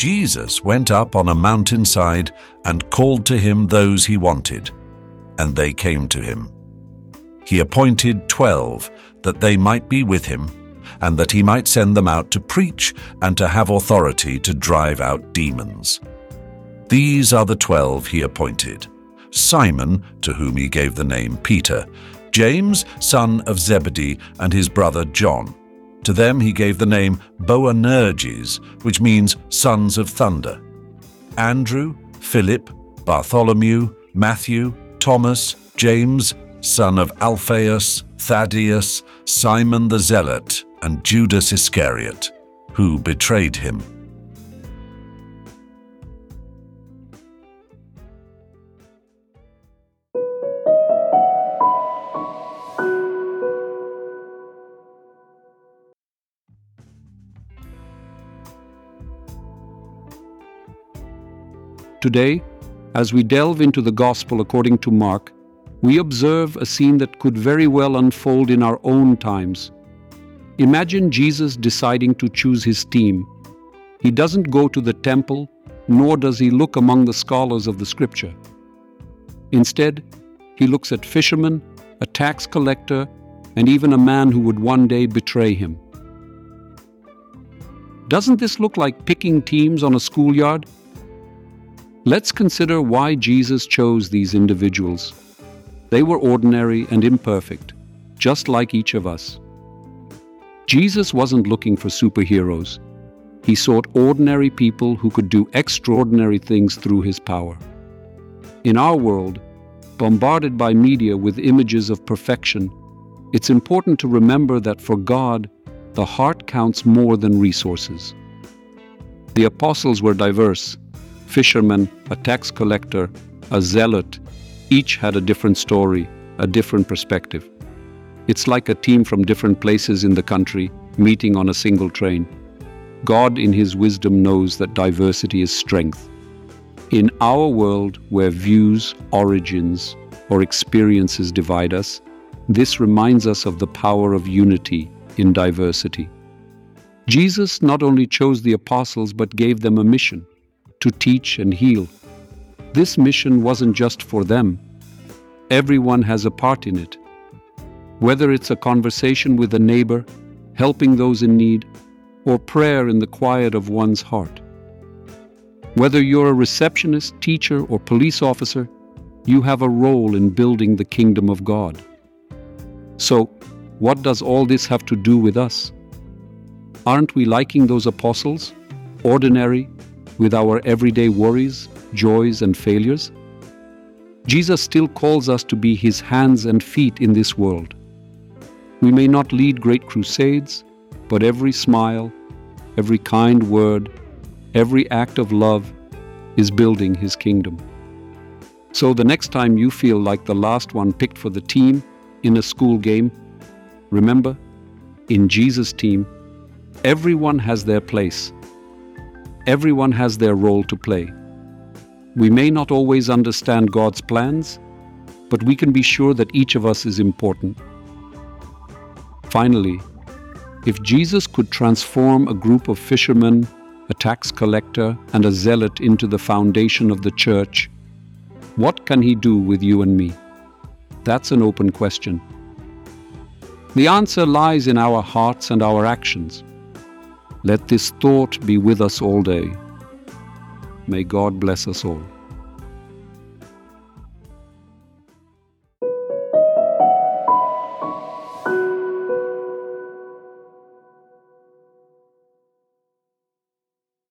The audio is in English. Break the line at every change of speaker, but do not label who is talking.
Jesus went up on a mountainside and called to him those he wanted, and they came to him. He appointed twelve that they might be with him, and that he might send them out to preach and to have authority to drive out demons. These are the twelve he appointed Simon, to whom he gave the name Peter, James, son of Zebedee, and his brother John. To them he gave the name Boanerges, which means sons of thunder. Andrew, Philip, Bartholomew, Matthew, Thomas, James, son of Alphaeus, Thaddaeus, Simon the Zealot, and Judas Iscariot, who betrayed him.
Today, as we delve into the Gospel according to Mark, we observe a scene that could very well unfold in our own times. Imagine Jesus deciding to choose his team. He doesn't go to the temple, nor does he look among the scholars of the scripture. Instead, he looks at fishermen, a tax collector, and even a man who would one day betray him. Doesn't this look like picking teams on a schoolyard? Let's consider why Jesus chose these individuals. They were ordinary and imperfect, just like each of us. Jesus wasn't looking for superheroes. He sought ordinary people who could do extraordinary things through his power. In our world, bombarded by media with images of perfection, it's important to remember that for God, the heart counts more than resources. The apostles were diverse, fisherman, a tax collector, a zealot, each had a different story, a different perspective. It's like a team from different places in the country meeting on a single train. God, in His wisdom, knows that diversity is strength. In our world, where views, origins, or experiences divide us, this reminds us of the power of unity in diversity. Jesus not only chose the apostles but gave them a mission to teach and heal. This mission wasn't just for them. Everyone has a part in it. Whether it's a conversation with a neighbor, helping those in need, or prayer in the quiet of one's heart. Whether you're a receptionist, teacher, or police officer, you have a role in building the kingdom of God. So, what does all this have to do with us? Aren't we liking those apostles? Ordinary, with our everyday worries, joys, and failures? Jesus still calls us to be His hands and feet in this world. We may not lead great crusades, but every smile, every kind word, every act of love is building His kingdom. So the next time you feel like the last one picked for the team in a school game, remember, in Jesus' team, everyone has their place Everyone has their role to play. We may not always understand God's plans, but we can be sure that each of us is important. Finally, if Jesus could transform a group of fishermen, a tax collector, and a zealot into the foundation of the church, what can he do with you and me? That's an open question. The answer lies in our hearts and our actions. Let this thought be with us all day. May God bless us all.